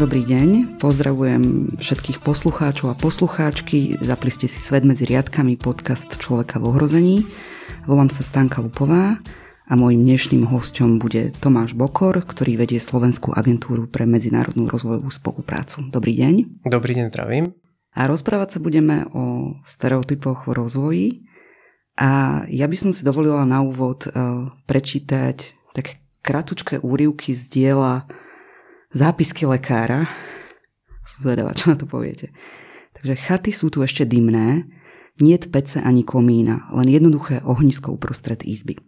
Dobrý deň, pozdravujem všetkých poslucháčov a poslucháčky. Zapli ste si Svet medzi riadkami, podcast Človeka v ohrození. Volám sa Stanka Lupová a môjim dnešným hostom bude Tomáš Bokor, ktorý vedie Slovenskú agentúru pre medzinárodnú rozvojovú spoluprácu. Dobrý deň. Dobrý deň, zdravím. A rozprávať sa budeme o stereotypoch v rozvoji. A ja by som si dovolila na úvod uh, prečítať také kratučké úrivky z diela zápisky lekára. Som zvedavá, čo na to poviete. Takže chaty sú tu ešte dymné, niet pece ani komína, len jednoduché ohnisko uprostred izby.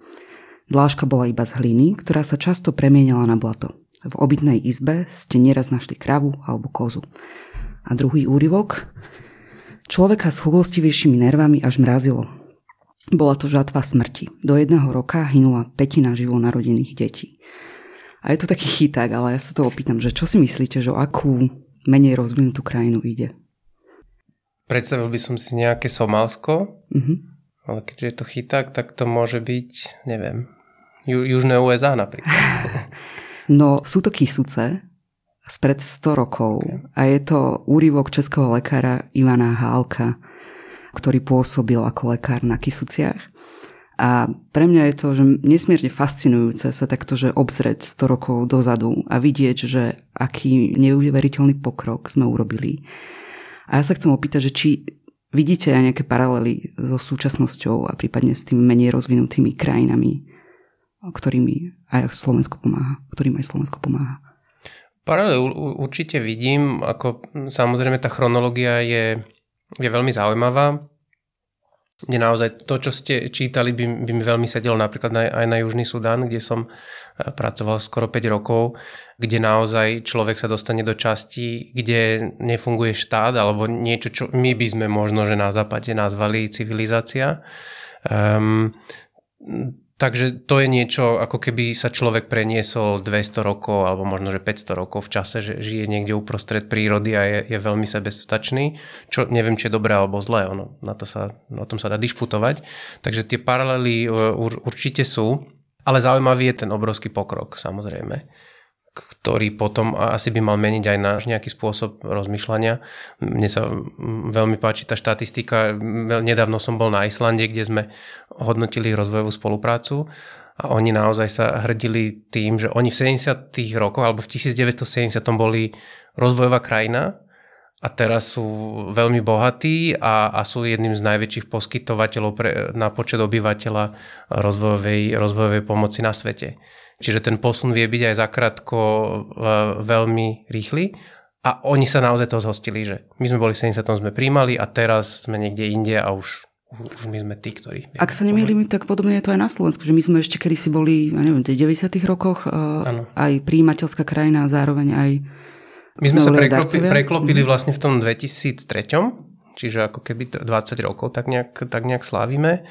Dláška bola iba z hliny, ktorá sa často premienala na blato. V obytnej izbe ste nieraz našli kravu alebo kozu. A druhý úryvok. Človeka s chulostivejšími nervami až mrazilo. Bola to žatva smrti. Do jedného roka hynula petina živo narodených detí. A je to taký chyták, ale ja sa to opýtam, že čo si myslíte, že o akú menej rozvinutú krajinu ide? Predstavil by som si nejaké Somálsko, uh-huh. ale keďže je to chyták, tak to môže byť, neviem, Ju, Južné USA napríklad. no, sú to kysuce spred 100 rokov okay. a je to úryvok českého lekára Ivana Hálka, ktorý pôsobil ako lekár na Kisuciach. A pre mňa je to, že nesmierne fascinujúce sa takto, že obzrieť 100 rokov dozadu a vidieť, že aký neuveriteľný pokrok sme urobili. A ja sa chcem opýtať, že či vidíte aj nejaké paralely so súčasnosťou a prípadne s tými menej rozvinutými krajinami, ktorými aj Slovensko pomáha, ktorým aj Slovensko pomáha. Paralely určite vidím, ako samozrejme tá chronológia je, je veľmi zaujímavá kde naozaj to, čo ste čítali, by, by mi veľmi sedelo napríklad na, aj na Južný Sudán, kde som e, pracoval skoro 5 rokov, kde naozaj človek sa dostane do časti, kde nefunguje štát alebo niečo, čo my by sme možno, že na západe nazvali civilizácia. Um, Takže to je niečo, ako keby sa človek preniesol 200 rokov alebo možno, že 500 rokov v čase, že žije niekde uprostred prírody a je, je veľmi sebestačný, čo neviem, či je dobré alebo zlé, ono, na to sa, o tom sa dá dišputovať. Takže tie paralely ur, určite sú, ale zaujímavý je ten obrovský pokrok, samozrejme ktorý potom asi by mal meniť aj náš nejaký spôsob rozmýšľania. Mne sa veľmi páči tá štatistika. Nedávno som bol na Islande, kde sme hodnotili rozvojovú spoluprácu a oni naozaj sa hrdili tým, že oni v 70. rokoch alebo v 1970. boli rozvojová krajina a teraz sú veľmi bohatí a, a sú jedným z najväčších poskytovateľov pre, na počet obyvateľa rozvojovej, rozvojovej pomoci na svete. Čiže ten posun vie byť aj zakrátko e, veľmi rýchly. A oni sa naozaj toho zhostili, že my sme boli v 70. sme príjmali a teraz sme niekde inde a už už my sme tí, ktorí... Ak sa nemýlim, tak podobne je to aj na Slovensku, že my sme ešte kedysi boli, ja neviem, v 90. rokoch ano. aj príjimateľská krajina a zároveň aj My sme sa preklopili, preklopili mhm. vlastne v tom 2003, čiže ako keby 20 rokov tak nejak, tak nejak slávime.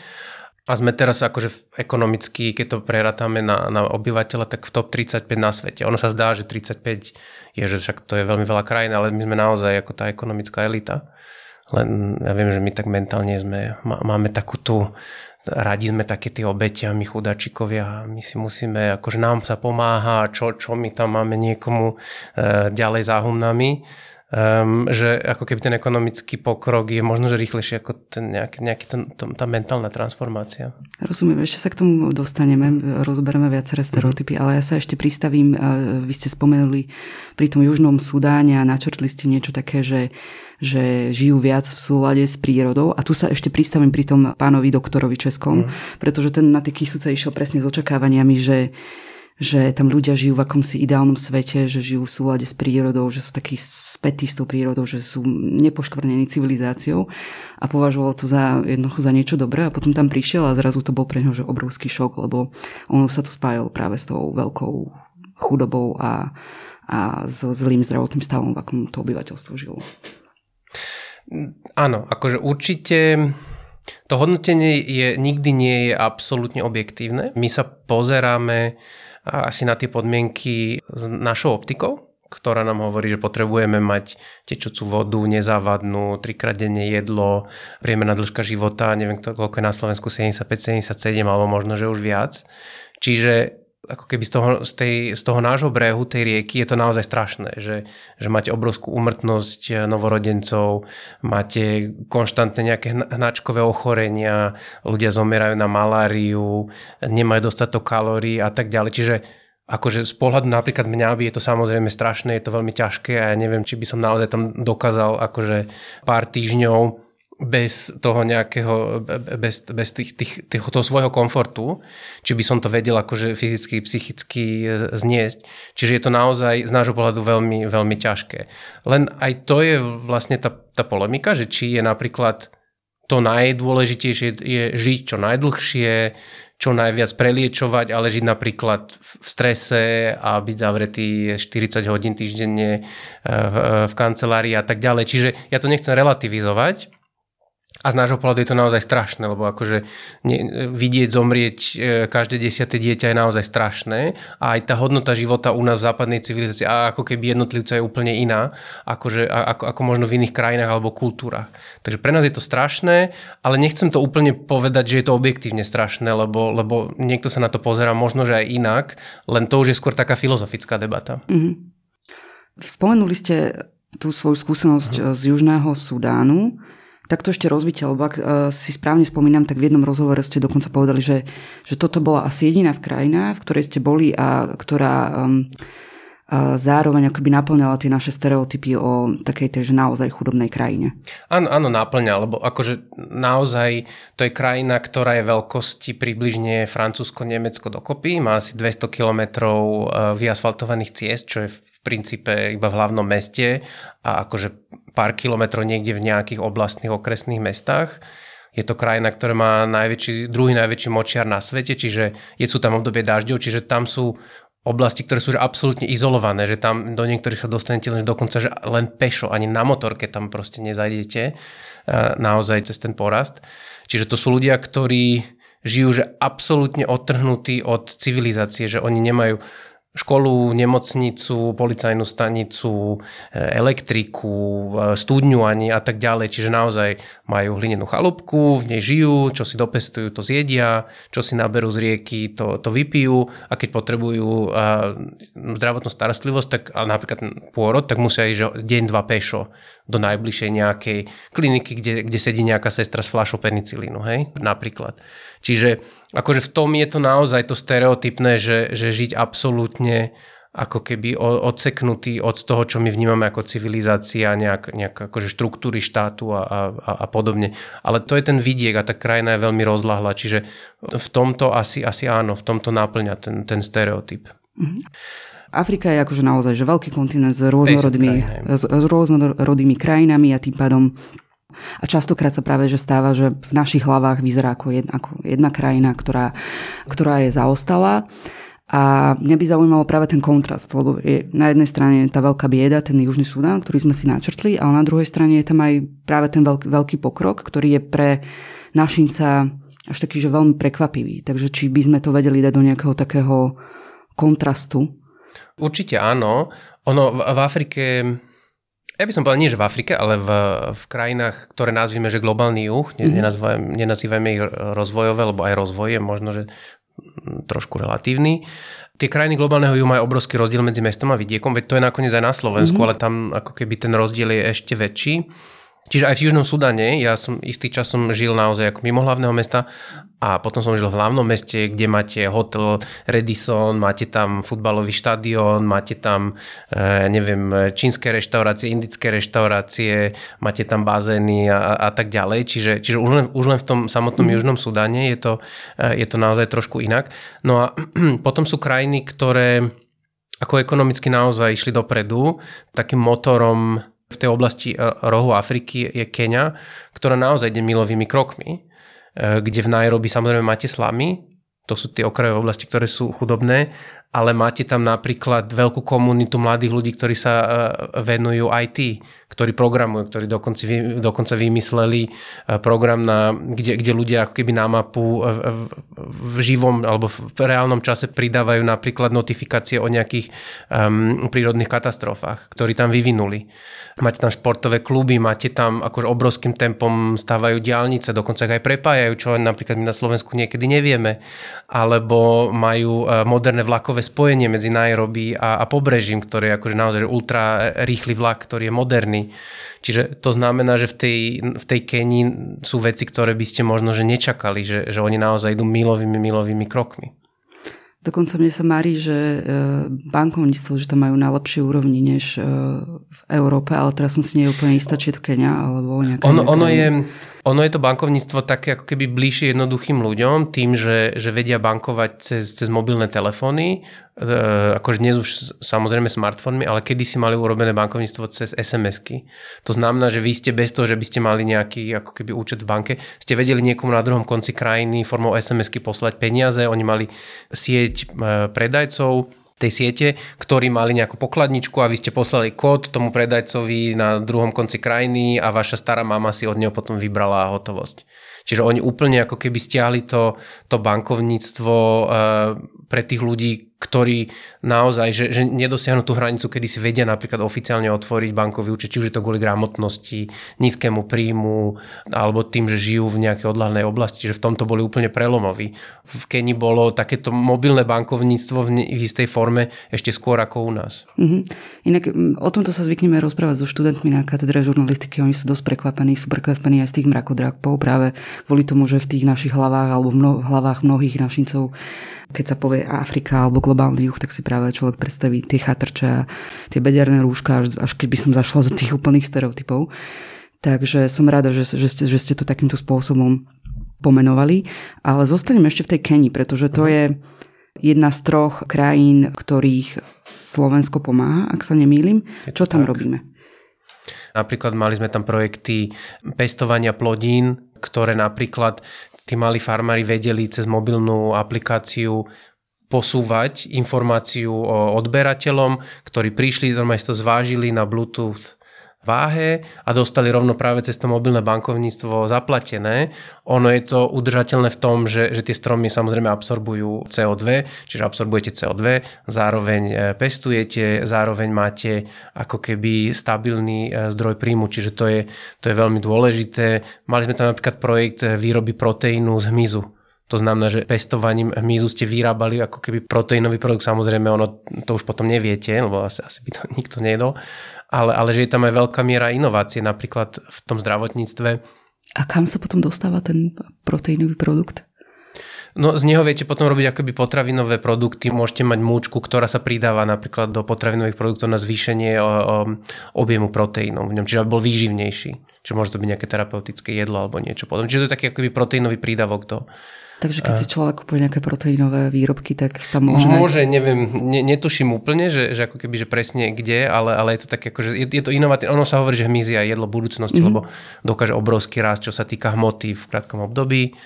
A sme teraz akože ekonomicky, keď to prerátame na, na obyvateľa, tak v top 35 na svete. Ono sa zdá, že 35 je, že však to je veľmi veľa krajín, ale my sme naozaj ako tá ekonomická elita. Len ja viem, že my tak mentálne sme, máme takú tú, radi sme také tie obete a my chudačikovia, my si musíme, akože nám sa pomáha, čo, čo my tam máme niekomu e, ďalej za humnami um, že ako keby ten ekonomický pokrok je možno, že rýchlejší ako ten nejaký, nejaký ten, to, tá mentálna transformácia. Rozumiem, ešte sa k tomu dostaneme, rozoberieme viaceré stereotypy, ale ja sa ešte pristavím, vy ste spomenuli pri tom Južnom Sudáne a načrtli ste niečo také, že že žijú viac v súlade s prírodou. A tu sa ešte pristavím pri tom pánovi doktorovi Českom, mm. pretože ten na tie kysúce išiel presne s očakávaniami, že že tam ľudia žijú v akomsi ideálnom svete, že žijú v súlade s prírodou, že sú takí spätí s tou prírodou, že sú nepoškvrnení civilizáciou a považoval to za jednoducho za niečo dobré a potom tam prišiel a zrazu to bol pre neho že obrovský šok, lebo ono sa to spájalo práve s tou veľkou chudobou a, a so zlým zdravotným stavom, v akom to obyvateľstvo žilo. Áno, akože určite to hodnotenie je, nikdy nie je absolútne objektívne. My sa pozeráme asi na tie podmienky s našou optikou, ktorá nám hovorí, že potrebujeme mať tečúcu vodu, nezávadnú, trikrát denne jedlo, priemerná dĺžka života, neviem koľko je na Slovensku, 75, 77 alebo možno, že už viac. Čiže ako keby z toho, z, tej, z toho nášho brehu, tej rieky, je to naozaj strašné, že, že máte obrovskú umrtnosť eh, novorodencov, máte konštantne nejaké hnačkové ochorenia, ľudia zomierajú na maláriu, nemajú dostatok kalórií a tak ďalej. Čiže akože z pohľadu napríklad mňa by je to samozrejme strašné, je to veľmi ťažké a ja neviem, či by som naozaj tam dokázal akože pár týždňov bez toho nejakého, bez, bez tých, tých, tých, toho svojho komfortu, či by som to vedel akože fyzicky, psychicky zniesť. Čiže je to naozaj z nášho pohľadu veľmi, veľmi ťažké. Len aj to je vlastne tá, tá polemika, že či je napríklad to najdôležitejšie je žiť čo najdlhšie, čo najviac preliečovať, ale žiť napríklad v strese a byť zavretý 40 hodín týždenne v, v kancelárii a tak ďalej. Čiže ja to nechcem relativizovať, a z nášho pohľadu je to naozaj strašné, lebo akože ne, vidieť zomrieť e, každé desiate dieťa je naozaj strašné a aj tá hodnota života u nás v západnej civilizácii a ako keby jednotlivca je úplne iná, akože, ako, ako možno v iných krajinách alebo kultúrach. Takže pre nás je to strašné, ale nechcem to úplne povedať, že je to objektívne strašné, lebo, lebo niekto sa na to pozera možno, že aj inak, len to už je skôr taká filozofická debata. Mm-hmm. Spomenuli ste tú svoju skúsenosť mm-hmm. z Južného Sudánu tak to ešte rozvite, lebo ak uh, si správne spomínam, tak v jednom rozhovore ste dokonca povedali, že, že toto bola asi jediná v krajina, v ktorej ste boli a ktorá um, uh, zároveň akoby naplňala tie naše stereotypy o takej tej, že naozaj chudobnej krajine. Áno, áno, naplňa, lebo akože naozaj to je krajina, ktorá je veľkosti približne Francúzsko-Nemecko dokopy, má asi 200 kilometrov uh, vyasfaltovaných ciest, čo je princípe iba v hlavnom meste a akože pár kilometrov niekde v nejakých oblastných okresných mestách. Je to krajina, ktorá má najväčší, druhý najväčší močiar na svete, čiže je sú tam obdobie dažďov, čiže tam sú oblasti, ktoré sú že absolútne izolované, že tam do niektorých sa dostanete len dokonca, že len pešo, ani na motorke tam proste nezajdete naozaj cez ten porast. Čiže to sú ľudia, ktorí žijú že absolútne odtrhnutí od civilizácie, že oni nemajú školu, nemocnicu, policajnú stanicu, e, elektriku, e, studňu ani a tak ďalej. Čiže naozaj majú hlinenú chalúbku, v nej žijú, čo si dopestujú, to zjedia, čo si naberú z rieky, to, to vypijú a keď potrebujú zdravotnú starostlivosť, tak a napríklad pôrod, tak musia ísť deň, dva pešo do najbližšej nejakej kliniky, kde, kde sedí nejaká sestra s fľašou penicilínu, hej, napríklad. Čiže akože v tom je to naozaj to stereotypné, že, že žiť absolútne ako keby odseknutý od toho, čo my vnímame ako civilizácia, nejak, nejak akože štruktúry štátu a, a, a podobne. Ale to je ten vidiek a tá krajina je veľmi rozlahla, čiže v tomto asi, asi áno, v tomto náplňa ten, ten stereotyp. Mm-hmm. Afrika je akože naozaj že veľký kontinent s rôznorodými, s, s rôznorodými krajinami a tým pádom a častokrát sa práve že stáva, že v našich hlavách vyzerá ako jedna, ako jedna krajina, ktorá, ktorá je zaostala. A mňa by zaujímalo práve ten kontrast, lebo je na jednej strane tá veľká bieda, ten Južný Sudán, ktorý sme si načrtli, ale na druhej strane je tam aj práve ten veľký, veľký pokrok, ktorý je pre našinca až taký, že veľmi prekvapivý. Takže či by sme to vedeli dať do nejakého takého kontrastu Určite áno. Ono v, v Afrike, ja by som povedal nie, že v Afrike, ale v, v krajinách, ktoré nazvíme, že globálny juh, mm-hmm. nenazývajme, nenazývajme ich rozvojové, lebo aj rozvoj je možno, že trošku relatívny. Tie krajiny globálneho juhu majú obrovský rozdiel medzi mestom a vidiekom, veď to je nakoniec aj na Slovensku, mm-hmm. ale tam ako keby ten rozdiel je ešte väčší. Čiže aj v Južnom Sudane, ja som istý čas som žil naozaj ako mimo hlavného mesta a potom som žil v hlavnom meste, kde máte hotel Redison, máte tam futbalový štadión, máte tam, e, neviem, čínske reštaurácie, indické reštaurácie, máte tam bazény a, a tak ďalej. Čiže, čiže už, len, už len v tom samotnom mm. Južnom Sudane je to, e, je to naozaj trošku inak. No a potom sú krajiny, ktoré ako ekonomicky naozaj išli dopredu. Takým motorom v tej oblasti e, rohu Afriky je Kenia, ktorá naozaj ide milovými krokmi, e, kde v Nairobi samozrejme máte slamy, to sú tie okrajové oblasti, ktoré sú chudobné ale máte tam napríklad veľkú komunitu mladých ľudí, ktorí sa e, venujú IT, ktorí programujú, ktorí dokonca, dokonca vymysleli e, program, na, kde, kde ľudia ako keby na mapu v, v živom alebo v reálnom čase pridávajú napríklad notifikácie o nejakých um, prírodných katastrofách, ktorí tam vyvinuli. Máte tam športové kluby, máte tam akože obrovským tempom stávajú diálnice, dokonca aj prepájajú, čo napríklad my na Slovensku niekedy nevieme, alebo majú e, moderné vlakové vlakové spojenie medzi Nairobi a, a pobrežím, ktoré je akože naozaj ultra rýchly vlak, ktorý je moderný. Čiže to znamená, že v tej, v tej Kenii sú veci, ktoré by ste možno že nečakali, že, že oni naozaj idú milovými, milovými krokmi. Dokonca mne sa mári, že e, bankovníctvo, že tam majú najlepšie úrovni než e, v Európe, ale teraz som si nie úplne istá, či je to Kenia alebo nejaká ono, ono je, ono je to bankovníctvo také ako keby bližšie jednoduchým ľuďom tým, že, že vedia bankovať cez, cez mobilné telefóny, e, akože dnes už samozrejme smartfónmi, ale kedy si mali urobené bankovníctvo cez SMS-ky. To znamená, že vy ste bez toho, že by ste mali nejaký ako keby účet v banke, ste vedeli niekomu na druhom konci krajiny formou SMS-ky poslať peniaze, oni mali sieť e, predajcov, tej siete, ktorí mali nejakú pokladničku a vy ste poslali kód tomu predajcovi na druhom konci krajiny a vaša stará mama si od neho potom vybrala hotovosť. Čiže oni úplne ako keby stiahli to, to bankovníctvo e, pre tých ľudí, ktorí naozaj, že, že nedosiahnu tú hranicu, kedy si vedia napríklad oficiálne otvoriť bankový účet, či už je to kvôli gramotnosti, nízkemu príjmu, alebo tým, že žijú v nejakej odľahnej oblasti, že v tomto boli úplne prelomoví. V Keni bolo takéto mobilné bankovníctvo v, v istej forme ešte skôr ako u nás. Mm-hmm. Inak o tomto sa zvykneme rozprávať so študentmi na katedre žurnalistiky, oni sú dosť prekvapení, sú prekvapení aj z tých mrakodrákov práve kvôli tomu, že v tých našich hlavách alebo v hlavách mnohých našincov keď sa povie Afrika alebo globálny juh, tak si práve človek predstaví tie chatrče tie bederné rúška, až, až keď by som zašla do tých úplných stereotypov. Takže som rada, že, že, ste, že ste to takýmto spôsobom pomenovali. Ale zostaneme ešte v tej Keni, pretože to je jedna z troch krajín, ktorých Slovensko pomáha, ak sa nemýlim. Čo tam tak. robíme? Napríklad mali sme tam projekty pestovania plodín, ktoré napríklad tí malí farmári vedeli cez mobilnú aplikáciu posúvať informáciu o odberateľom, ktorí prišli, normálne to zvážili na Bluetooth váhe a dostali rovno práve cez to mobilné bankovníctvo zaplatené. Ono je to udržateľné v tom, že, že tie stromy samozrejme absorbujú CO2, čiže absorbujete CO2, zároveň e, pestujete, zároveň máte ako keby stabilný e, zdroj príjmu, čiže to je, to je veľmi dôležité. Mali sme tam napríklad projekt e, výroby proteínu z hmyzu. To znamená, že pestovaním hmyzu ste vyrábali ako keby proteínový produkt. Samozrejme, ono to už potom neviete, lebo asi, asi by to nikto nejedol ale, ale že je tam aj veľká miera inovácie napríklad v tom zdravotníctve. A kam sa potom dostáva ten proteínový produkt? No z neho viete potom robiť akoby potravinové produkty. Môžete mať múčku, ktorá sa pridáva napríklad do potravinových produktov na zvýšenie o, o, objemu proteínov v ňom, čiže aby bol výživnejší. Čiže môže to byť nejaké terapeutické jedlo alebo niečo potom. Čiže to je taký akoby proteínový prídavok do, Takže keď a... si človek kúpuje nejaké proteínové výrobky, tak tam môže... Môže, nájsť... neviem, ne, netuším úplne, že, že ako keby, že presne kde, ale, ale je to také, akože je, je to inovatívne. Ono sa hovorí, že hmyz je jedlo budúcnosti, mm-hmm. lebo dokáže obrovský rast, čo sa týka hmoty v krátkom období.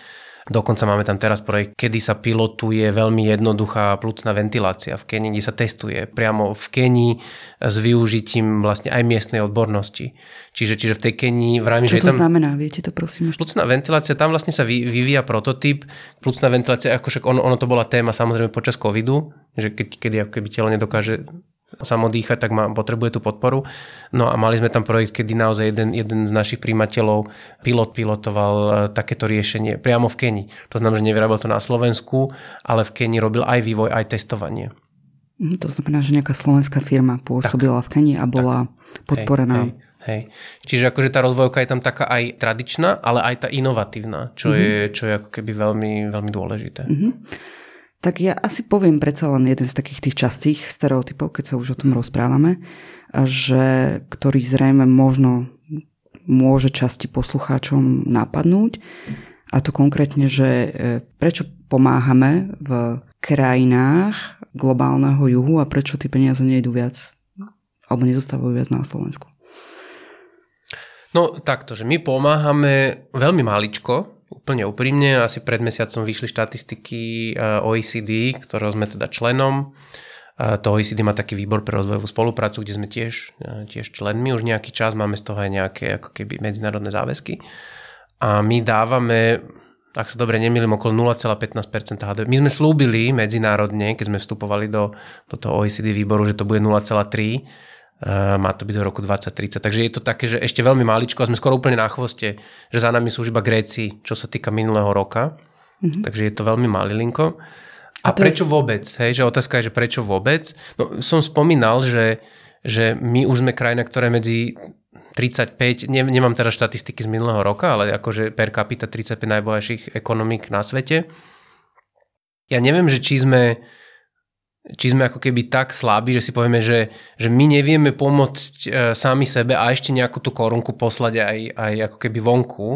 Dokonca máme tam teraz projekt, kedy sa pilotuje veľmi jednoduchá plúcna ventilácia v Kenii, kde sa testuje priamo v Kenii s využitím vlastne aj miestnej odbornosti. Čiže, čiže v tej Kenii vravím, Čo že to tam... znamená? Viete to prosím ešte? Plúcna ventilácia, tam vlastne sa vyvíja prototyp. Plúcna ventilácia, ako však ono, ono to bola téma samozrejme počas covidu, že keď, kedy ako keby telo nedokáže samodýchať, tak má, potrebuje tú podporu. No a mali sme tam projekt, kedy naozaj jeden, jeden z našich príjimateľov, pilot pilotoval e, takéto riešenie priamo v Keni. To znamená, že nevyrábal to na Slovensku, ale v Keni robil aj vývoj, aj testovanie. Mhm, to znamená, že nejaká slovenská firma pôsobila tak, v Keni a bola tak. podporená. Hej, hej. Hej. Čiže akože tá rozvojovka je tam taká aj tradičná, ale aj tá inovatívna, čo, mm-hmm. je, čo je ako keby veľmi, veľmi dôležité. Mm-hmm. Tak ja asi poviem predsa len jeden z takých tých častých stereotypov, keď sa už o tom rozprávame, že, ktorý zrejme možno môže časti poslucháčom napadnúť. A to konkrétne, že e, prečo pomáhame v krajinách globálneho juhu a prečo tie peniaze nejdú viac alebo nezostávajú viac na Slovensku. No takto, že my pomáhame veľmi maličko, úplne úprimne, asi pred mesiacom vyšli štatistiky OECD, ktorého sme teda členom. To OECD má taký výbor pre rozvojovú spoluprácu, kde sme tiež, tiež členmi už nejaký čas, máme z toho aj nejaké ako keby medzinárodné záväzky. A my dávame ak sa dobre nemýlim, okolo 0,15% HDP. My sme slúbili medzinárodne, keď sme vstupovali do, do toho OECD výboru, že to bude 0,3 Uh, má to byť do roku 2030. Takže je to také, že ešte veľmi maličko a sme skoro úplne na chvoste, že za nami sú už iba Gréci, čo sa týka minulého roka. Mm-hmm. Takže je to veľmi malilinko. A, a prečo je... vôbec? Hej, že otázka je, že prečo vôbec? No, som spomínal, že, že my už sme krajina, ktorá medzi 35, ne, nemám teda štatistiky z minulého roka, ale akože per capita 35 najbohatších ekonomik na svete. Ja neviem, že či sme, či sme ako keby tak slabí, že si povieme, že, že my nevieme pomôcť e, sami sebe a ešte nejakú tú korunku poslať aj, aj ako keby vonku.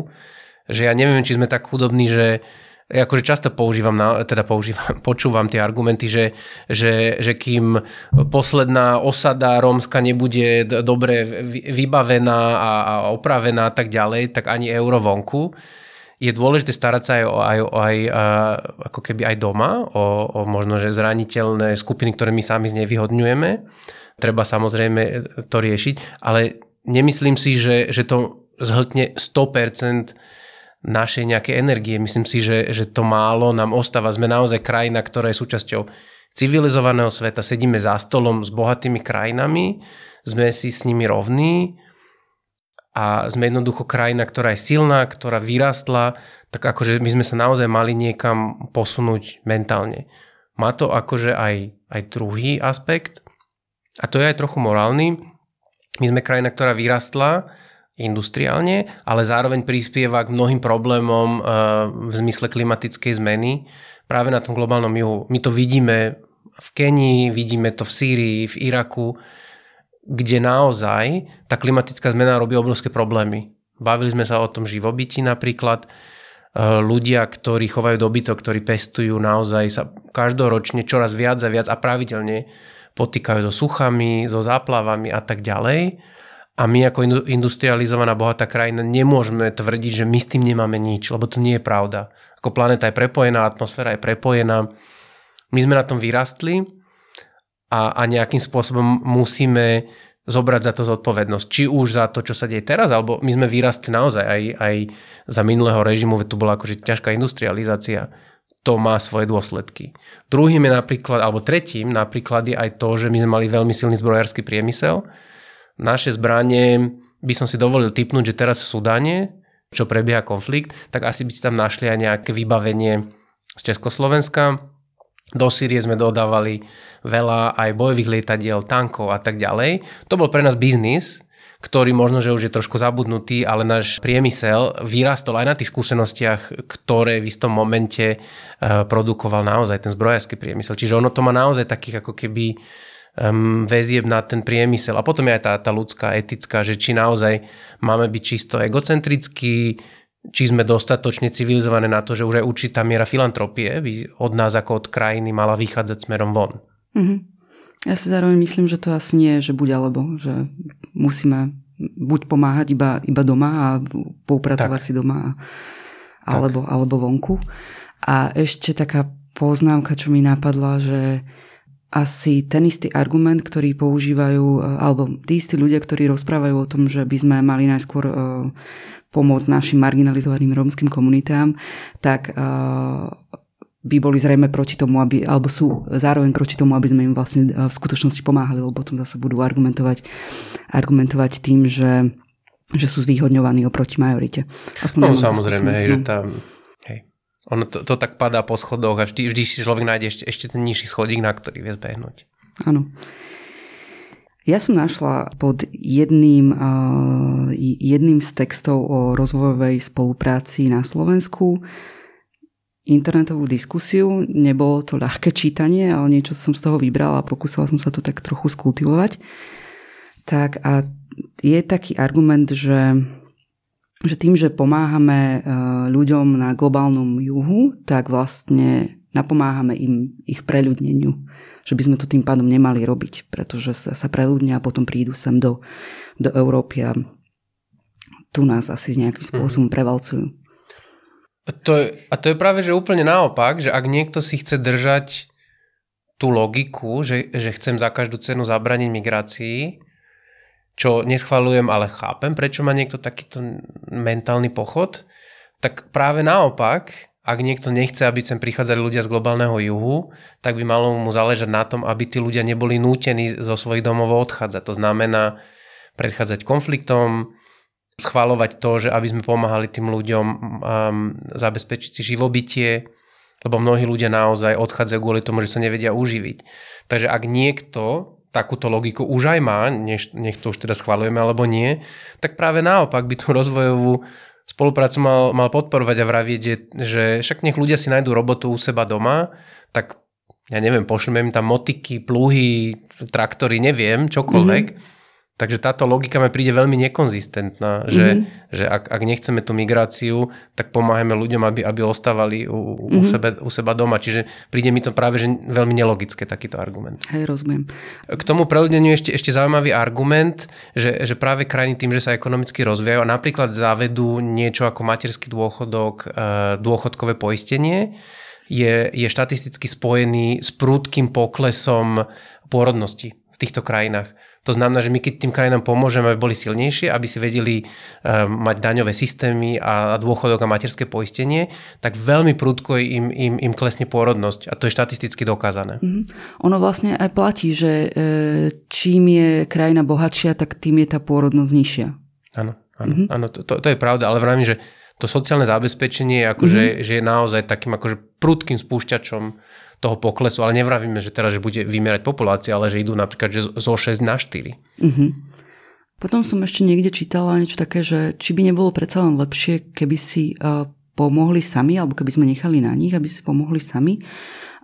Že ja neviem, či sme tak chudobní, že, akože často používam, teda používam, počúvam tie argumenty, že, že, že kým posledná osada rómska nebude dobre vybavená a, a opravená a tak ďalej, tak ani euro vonku. Je dôležité starať sa aj, o, aj, aj ako keby aj doma, o, o možno že zraniteľné skupiny, ktoré my sami znevýhodňujeme. Treba samozrejme to riešiť, ale nemyslím si, že, že to zhltne 100% našej nejakej energie. Myslím si, že, že to málo nám ostáva. Sme naozaj krajina, ktorá je súčasťou civilizovaného sveta. Sedíme za stolom s bohatými krajinami, sme si s nimi rovní a sme jednoducho krajina, ktorá je silná, ktorá vyrastla, tak akože my sme sa naozaj mali niekam posunúť mentálne. Má to akože aj, aj druhý aspekt a to je aj trochu morálny. My sme krajina, ktorá vyrastla industriálne, ale zároveň prispieva k mnohým problémom eh, v zmysle klimatickej zmeny práve na tom globálnom juhu. My to vidíme v Kenii, vidíme to v Sýrii, v Iraku, kde naozaj tá klimatická zmena robí obrovské problémy. Bavili sme sa o tom živobyti napríklad. Eh, ľudia, ktorí chovajú dobytok, ktorí pestujú naozaj sa každoročne čoraz viac a viac a pravidelne potýkajú so suchami, so záplavami a tak ďalej a my ako industrializovaná bohatá krajina nemôžeme tvrdiť, že my s tým nemáme nič, lebo to nie je pravda. Ako planéta je prepojená, atmosféra je prepojená. My sme na tom vyrastli a, a nejakým spôsobom musíme zobrať za to zodpovednosť. Či už za to, čo sa deje teraz, alebo my sme vyrastli naozaj aj, aj za minulého režimu, veď tu bola akože ťažká industrializácia. To má svoje dôsledky. Druhým je napríklad, alebo tretím napríklad je aj to, že my sme mali veľmi silný zbrojársky priemysel, naše zbranie by som si dovolil typnúť, že teraz v Sudáne, čo prebieha konflikt, tak asi by ste tam našli aj nejaké vybavenie z Československa. Do Sýrie sme dodávali veľa aj bojových lietadiel, tankov a tak ďalej. To bol pre nás biznis, ktorý možno, že už je trošku zabudnutý, ale náš priemysel vyrastol aj na tých skúsenostiach, ktoré v istom momente eh, produkoval naozaj ten zbrojársky priemysel. Čiže ono to má naozaj takých ako keby um, väzieb na ten priemysel. A potom je aj tá, tá ľudská, etická, že či naozaj máme byť čisto egocentrickí, či sme dostatočne civilizované na to, že už aj určitá miera filantropie by od nás ako od krajiny mala vychádzať smerom von. Mm-hmm. Ja si zároveň myslím, že to asi nie je, že buď alebo, že musíme buď pomáhať iba, iba doma a poupratovať tak. si doma, alebo, alebo vonku. A ešte taká poznámka, čo mi napadla, že asi ten istý argument, ktorý používajú, e, alebo tí istí ľudia, ktorí rozprávajú o tom, že by sme mali najskôr uh, pomôcť našim marginalizovaným rómskym komunitám, tak uh, by boli zrejme proti tomu, aby, alebo sú zároveň proti tomu, aby sme im vlastne v skutočnosti pomáhali, lebo potom zase budú argumentovať, argumentovať tým, že, že sú zvýhodňovaní oproti majorite. Aspoň no samozrejme, hej, že tam ono to, to tak padá po schodoch a vždy, vždy si človek nájde ešte, ešte ten nižší schodík, na ktorý vie zbehnúť. Áno. Ja som našla pod jedným, jedným z textov o rozvojovej spolupráci na Slovensku internetovú diskusiu. Nebolo to ľahké čítanie, ale niečo som z toho vybrala a pokúsala som sa to tak trochu skultivovať. Tak a je taký argument, že že tým, že pomáhame e, ľuďom na globálnom juhu, tak vlastne napomáhame im ich preľudneniu. Že by sme to tým pádom nemali robiť, pretože sa, sa preľudnia a potom prídu sem do, do Európy a tu nás asi nejakým mhm. spôsobom prevalcujú. To je, a to je práve, že úplne naopak, že ak niekto si chce držať tú logiku, že, že chcem za každú cenu zabraniť migrácii, čo neschvalujem, ale chápem, prečo má niekto takýto mentálny pochod, tak práve naopak, ak niekto nechce, aby sem prichádzali ľudia z globálneho juhu, tak by malo mu záležať na tom, aby tí ľudia neboli nútení zo svojich domov odchádzať. To znamená predchádzať konfliktom, schvalovať to, že aby sme pomáhali tým ľuďom um, zabezpečiť si živobytie, lebo mnohí ľudia naozaj odchádzajú kvôli tomu, že sa nevedia uživiť. Takže ak niekto takúto logiku už aj má, nech, nech to už teda schvalujeme alebo nie, tak práve naopak by tú rozvojovú spoluprácu mal, mal podporovať a vravieť, že, že však nech ľudia si nájdú robotu u seba doma, tak ja neviem, pošleme im tam motiky, pluhy, traktory, neviem, čokoľvek. Mm-hmm Takže táto logika mi príde veľmi nekonzistentná, že, mm-hmm. že ak, ak nechceme tú migráciu, tak pomáhame ľuďom, aby, aby ostávali u, mm-hmm. u, mhm. sebe, u seba doma. Čiže príde mi to práve že veľmi nelogické, takýto argument. Hej, rozumiem. K tomu preľudneniu ešte, ešte zaujímavý argument, že, že práve krajiny tým, že sa ekonomicky rozvíjajú a napríklad zavedú niečo ako materský dôchodok, e, dôchodkové poistenie, je, je štatisticky spojený s prúdkým poklesom pôrodnosti v týchto krajinách. To znamená, že my keď tým krajinám pomôžeme, aby boli silnejšie, aby si vedeli um, mať daňové systémy a, dôchodok a materské poistenie, tak veľmi prudko im, im, im klesne pôrodnosť a to je štatisticky dokázané. Mm-hmm. Ono vlastne aj platí, že e, čím je krajina bohatšia, tak tým je tá pôrodnosť nižšia. Áno, áno, mm-hmm. áno to, to, to je pravda, ale vravím, že to sociálne zabezpečenie je, akože, mm-hmm. že je naozaj takým akože prudkým spúšťačom toho poklesu, ale nevravíme, že teraz, že bude vymierať populácia, ale že idú napríklad že zo 6 na 4. Uh-huh. Potom som ešte niekde čítala niečo také, že či by nebolo predsa len lepšie, keby si uh, pomohli sami, alebo keby sme nechali na nich, aby si pomohli sami,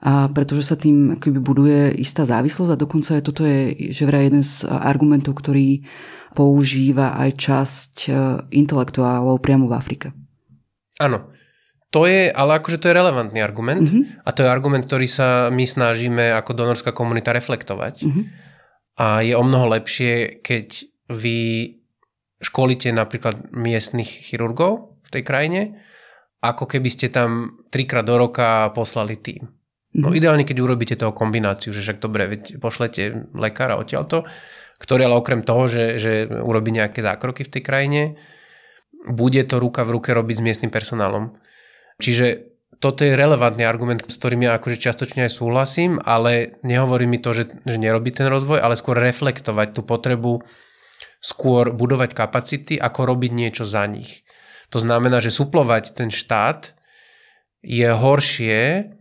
a pretože sa tým akoby buduje istá závislosť a dokonca aj toto je že vraj jeden z argumentov, ktorý používa aj časť intelektuálov priamo v Afrike. Áno, to je, ale akože to je relevantný argument mm-hmm. a to je argument, ktorý sa my snažíme ako donorská komunita reflektovať. Mm-hmm. A je o mnoho lepšie, keď vy školíte napríklad miestnych chirurgov v tej krajine, ako keby ste tam trikrát do roka poslali tým. No mm-hmm. ideálne, keď urobíte toho kombináciu, že však dobre, veď pošlete lekára odtiaľto, ktorý ale okrem toho, že, že urobí nejaké zákroky v tej krajine, bude to ruka v ruke robiť s miestnym personálom. Čiže toto je relevantný argument, s ktorým ja akože čiastočne aj súhlasím, ale nehovorí mi to, že, že nerobí ten rozvoj, ale skôr reflektovať tú potrebu skôr budovať kapacity, ako robiť niečo za nich. To znamená, že suplovať ten štát je horšie,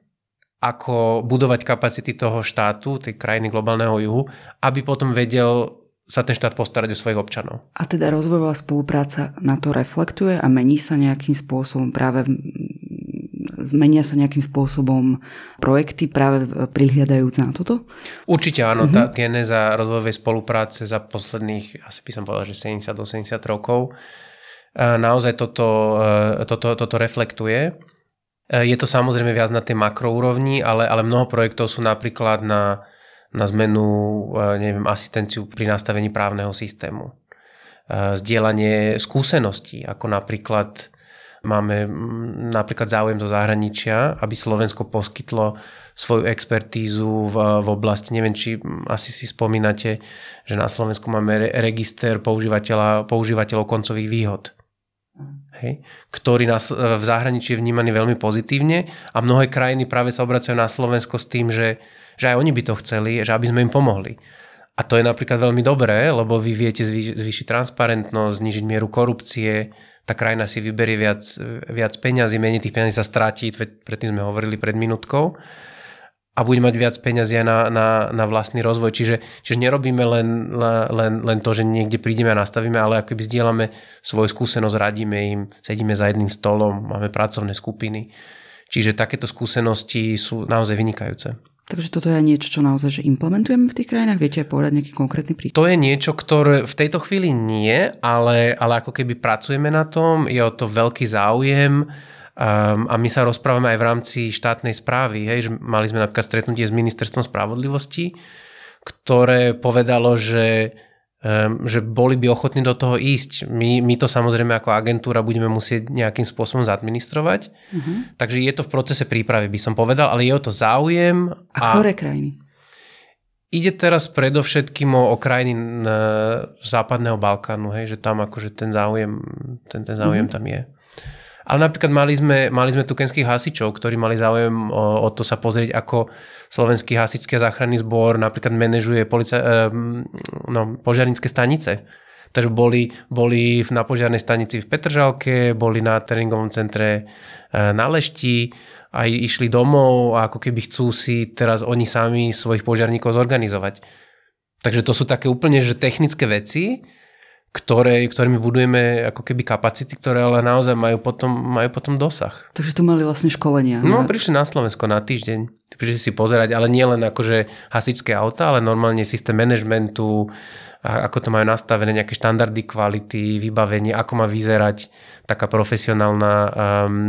ako budovať kapacity toho štátu, tej krajiny globálneho juhu, aby potom vedel sa ten štát postarať o svojich občanov. A teda rozvojová spolupráca na to reflektuje a mení sa nejakým spôsobom práve zmenia sa nejakým spôsobom projekty práve prihliadajúce na toto? Určite áno, uh-huh. tá genéza rozvojovej spolupráce za posledných, asi by som povedal, že 70-80 rokov, e, naozaj toto, e, toto, toto reflektuje. E, je to samozrejme viac na tej makroúrovni, ale, ale mnoho projektov sú napríklad na, na zmenu, neviem, asistenciu pri nastavení právneho systému. Zdieľanie skúseností, ako napríklad Máme napríklad záujem zo zahraničia, aby Slovensko poskytlo svoju expertízu v, v oblasti, neviem, či asi si spomínate, že na Slovensku máme register používateľa, používateľov koncových výhod. Hej, ktorý nás v zahraničí je vnímaný veľmi pozitívne a mnohé krajiny práve sa obracajú na Slovensko s tým, že, že aj oni by to chceli, že aby sme im pomohli. A to je napríklad veľmi dobré, lebo vy viete zvýšiť transparentnosť, znižiť mieru korupcie, tá krajina si vyberie viac, viac peňazí, menej tých peňazí sa stratí, predtým sme hovorili pred minútkou a bude mať viac peňazí na, na, na vlastný rozvoj. Čiže, čiže nerobíme len, len, len to, že niekde prídeme a nastavíme, ale ako keby zdieľame svoju skúsenosť, radíme im, sedíme za jedným stolom, máme pracovné skupiny. Čiže takéto skúsenosti sú naozaj vynikajúce. Takže toto je niečo, čo naozaj že implementujeme v tých krajinách? Viete aj povedať nejaký konkrétny príklad? To je niečo, ktoré v tejto chvíli nie, ale, ale ako keby pracujeme na tom, je o to veľký záujem um, a my sa rozprávame aj v rámci štátnej správy. Hej, že mali sme napríklad stretnutie s ministerstvom spravodlivosti, ktoré povedalo, že že boli by ochotní do toho ísť. My, my to samozrejme ako agentúra budeme musieť nejakým spôsobom zadministrovať. Uh-huh. Takže je to v procese prípravy, by som povedal, ale je o to záujem. A, a ktoré krajiny? Ide teraz predovšetkým o, o krajiny západného Balkánu, hej, že tam akože ten záujem, ten, ten záujem uh-huh. tam je. Ale napríklad mali sme, mali sme tukenských hasičov, ktorí mali záujem o, o to sa pozrieť, ako slovenský hasičský a záchranný zbor napríklad manažuje polica- no, požiarnické stanice. Takže boli, boli na požiarnej stanici v Petržalke, boli na tréningovom centre e, na Lešti, aj išli domov a ako keby chcú si teraz oni sami svojich požiarníkov zorganizovať. Takže to sú také úplne že technické veci, ktoré, ktorými budujeme ako keby kapacity, ktoré ale naozaj majú potom, majú potom dosah. Takže tu mali vlastne školenia. No, na... prišli na Slovensko na týždeň. Prišli si pozerať, ale nie len akože hasičské auta, ale normálne systém manažmentu, ako to majú nastavené, nejaké štandardy kvality, vybavenie, ako má vyzerať taká profesionálna um,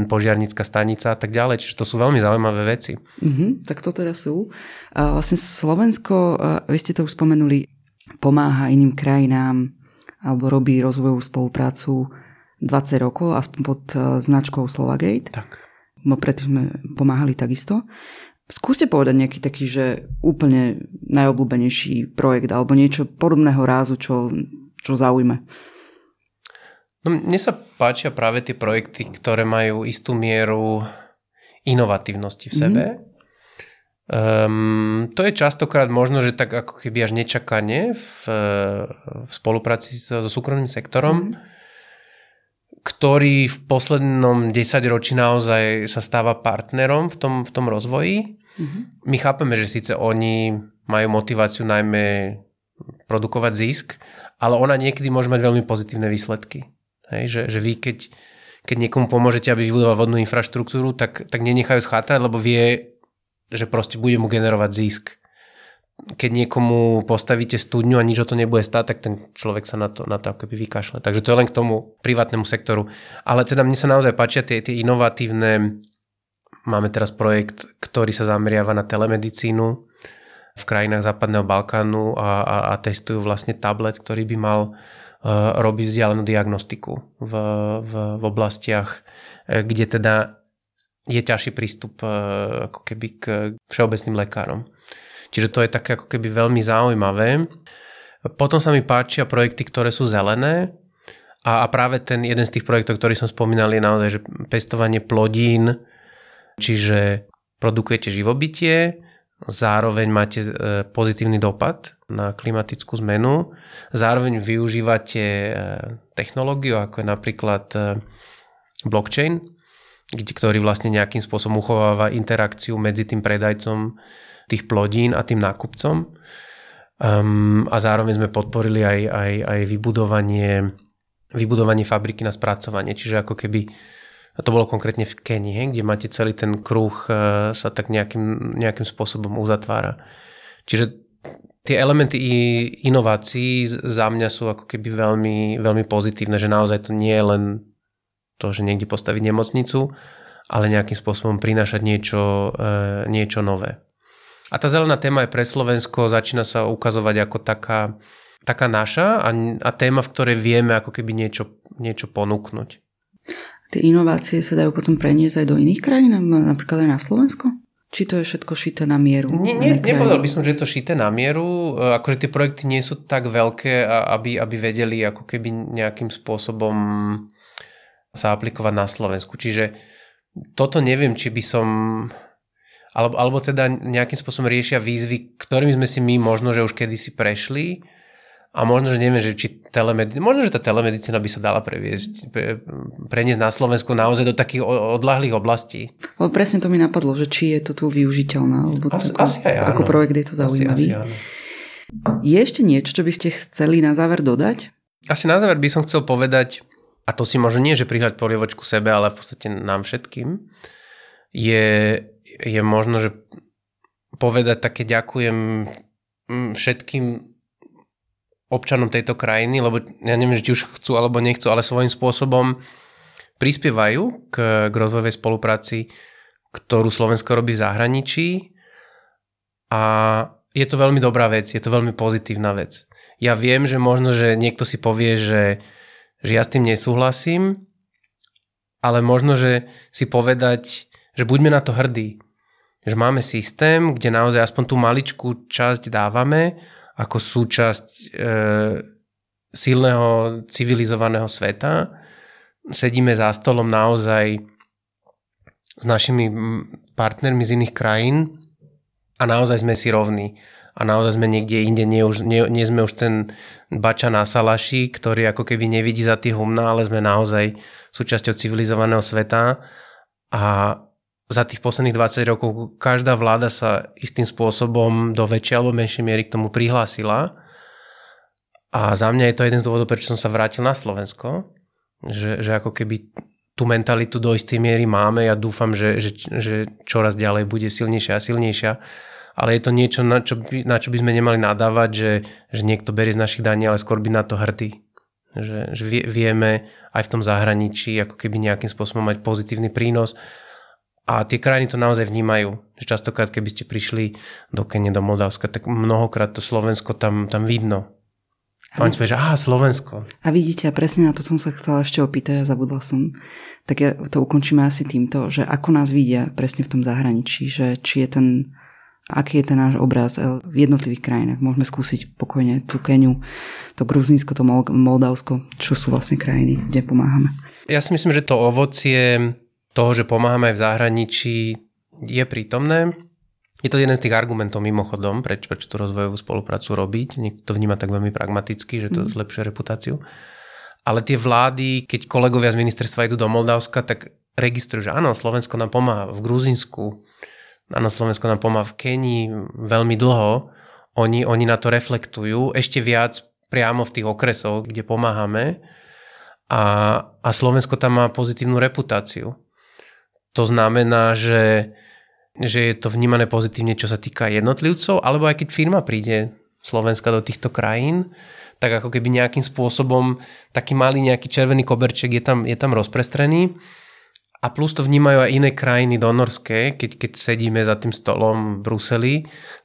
požiarnická stanica a tak ďalej. Čiže to sú veľmi zaujímavé veci. Mm-hmm, tak to teda sú. A vlastne Slovensko, vy ste to už spomenuli, pomáha iným krajinám alebo robí rozvojovú spoluprácu 20 rokov, aspoň pod uh, značkou Slovagate. Tak. Bo predtým sme pomáhali takisto. Skúste povedať nejaký taký, že úplne najobľúbenejší projekt alebo niečo podobného rázu, čo, čo zaujme. No, mne sa páčia práve tie projekty, ktoré majú istú mieru inovatívnosti v sebe. Mm-hmm. Um, to je častokrát možno, že tak ako keby až nečakanie v, v spolupráci so, so súkromným sektorom, mm. ktorý v poslednom desaťročí naozaj sa stáva partnerom v tom, v tom rozvoji. Mm. My chápeme, že síce oni majú motiváciu najmä produkovať zisk, ale ona niekedy môže mať veľmi pozitívne výsledky. Hej, že, že vy keď, keď niekomu pomôžete, aby vybudoval vodnú infraštruktúru, tak, tak nenechajú schátrať, lebo vie, že proste bude mu generovať zisk. Keď niekomu postavíte studňu a nič o to nebude stáť, tak ten človek sa na to, na to akoby vykašle. Takže to je len k tomu privátnemu sektoru. Ale teda mne sa naozaj páčia tie, tie inovatívne, máme teraz projekt, ktorý sa zameriava na telemedicínu v krajinách Západného Balkánu a, a, a testujú vlastne tablet, ktorý by mal uh, robiť vzdialenú diagnostiku v, v, v oblastiach, eh, kde teda je ťažší prístup e, ako keby k všeobecným lekárom. Čiže to je také ako keby veľmi zaujímavé. Potom sa mi páčia projekty, ktoré sú zelené a, a práve ten jeden z tých projektov, ktorý som spomínal, je naozaj, že pestovanie plodín, čiže produkujete živobytie, zároveň máte e, pozitívny dopad na klimatickú zmenu, zároveň využívate e, technológiu, ako je napríklad blockchain, ktorý vlastne nejakým spôsobom uchováva interakciu medzi tým predajcom tých plodín a tým nákupcom. Um, a zároveň sme podporili aj, aj, aj vybudovanie, vybudovanie fabriky na spracovanie. Čiže ako keby, a to bolo konkrétne v Kenii, kde máte celý ten kruh uh, sa tak nejakým, nejakým spôsobom uzatvára. Čiže tie elementy inovácií za mňa sú ako keby veľmi, veľmi pozitívne, že naozaj to nie je len to, že niekde postaviť nemocnicu, ale nejakým spôsobom prinášať niečo, e, niečo nové. A tá zelená téma je pre Slovensko, začína sa ukazovať ako taká, taká naša a, a téma, v ktorej vieme ako keby niečo, niečo ponúknuť. Tie inovácie sa dajú potom preniesť aj do iných krajín, napríklad aj na Slovensko? Či to je všetko šité na mieru? Nie, nie, nepovedal by som, že je to šité na mieru. E, akože tie projekty nie sú tak veľké, aby, aby vedeli ako keby nejakým spôsobom sa aplikovať na Slovensku. Čiže toto neviem, či by som alebo, alebo teda nejakým spôsobom riešia výzvy, ktorými sme si my možno, že už kedysi prešli a možno, že neviem, že či telemedicína, možno, že tá telemedicína by sa dala previesť, pre, preniesť na Slovensku naozaj do takých odlahlých oblastí. Ale presne to mi napadlo, že či je to tu využiteľné, alebo asi, ako, asi aj áno. ako projekt je to zaujímavý. Asi, asi áno. Je ešte niečo, čo by ste chceli na záver dodať? Asi na záver by som chcel povedať, a to si možno nie, že prihľať polievočku sebe, ale v podstate nám všetkým, je, je možno, že povedať také ďakujem mm, všetkým občanom tejto krajiny, lebo ja neviem, či už chcú alebo nechcú, ale svojím spôsobom prispievajú k, k rozvojovej spolupráci, ktorú Slovensko robí v zahraničí a je to veľmi dobrá vec, je to veľmi pozitívna vec. ja viem, že možno, že niekto si povie, že, že ja s tým nesúhlasím, ale možno, že si povedať, že buďme na to hrdí. Že máme systém, kde naozaj aspoň tú maličkú časť dávame ako súčasť e, silného civilizovaného sveta. Sedíme za stolom naozaj s našimi partnermi z iných krajín a naozaj sme si rovní. A naozaj sme niekde inde, nie, už, nie, nie sme už ten bača na salaši, ktorý ako keby nevidí za tých humna, ale sme naozaj súčasťou civilizovaného sveta a za tých posledných 20 rokov každá vláda sa istým spôsobom do väčšej alebo menšej miery k tomu prihlásila. A za mňa je to jeden z dôvodov, prečo som sa vrátil na Slovensko. Že, že ako keby tú mentalitu do istej miery máme. Ja dúfam, že, že, že čoraz ďalej bude silnejšia a silnejšia. Ale je to niečo, na čo by, na čo by sme nemali nadávať, že, že niekto berie z našich daní, ale skôr by na to hrdý. Že, že vie, vieme aj v tom zahraničí ako keby nejakým spôsobom mať pozitívny prínos. A tie krajiny to naozaj vnímajú. Že častokrát, keby ste prišli do Kene, do Moldavska, tak mnohokrát to Slovensko tam, tam vidno. A oni že aha, Slovensko. A vidíte, presne na to som sa chcela ešte opýtať a zabudla som. Tak ja to ukončíme asi týmto, že ako nás vidia presne v tom zahraničí, že či je ten, aký je ten náš obraz eh, v jednotlivých krajinách. Môžeme skúsiť pokojne tú Keniu, to Gruzínsko, to Moldavsko, čo sú vlastne krajiny, kde pomáhame. Ja si myslím, že to ovocie toho, že pomáhame aj v zahraničí, je prítomné. Je to jeden z tých argumentov mimochodom, preč, prečo tú rozvojovú spoluprácu robiť. Niekto to vníma tak veľmi pragmaticky, že to mm. zlepšuje reputáciu. Ale tie vlády, keď kolegovia z ministerstva idú do Moldavska, tak registrujú, že áno, Slovensko nám pomáha v Gruzinsku, áno, Slovensko nám pomáha v Kenii veľmi dlho. Oni, oni na to reflektujú ešte viac priamo v tých okresoch, kde pomáhame. A, a Slovensko tam má pozitívnu reputáciu. To znamená, že že je to vnímané pozitívne, čo sa týka jednotlivcov, alebo aj keď firma príde Slovenska do týchto krajín, tak ako keby nejakým spôsobom taký malý nejaký červený koberček je tam, je tam rozprestrený. A plus to vnímajú aj iné krajiny donorské, keď, keď sedíme za tým stolom v Bruseli,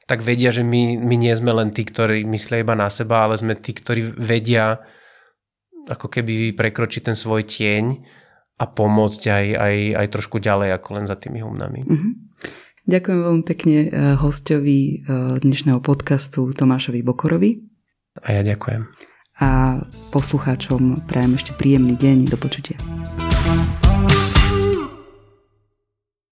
tak vedia, že my, my nie sme len tí, ktorí myslia iba na seba, ale sme tí, ktorí vedia ako keby prekročiť ten svoj tieň a pomôcť aj, aj, aj trošku ďalej ako len za tými humnami. Mm-hmm. Ďakujem veľmi pekne eh, hostovi eh, dnešného podcastu Tomášovi Bokorovi. A ja ďakujem. A poslucháčom prajem ešte príjemný deň. Do počutia.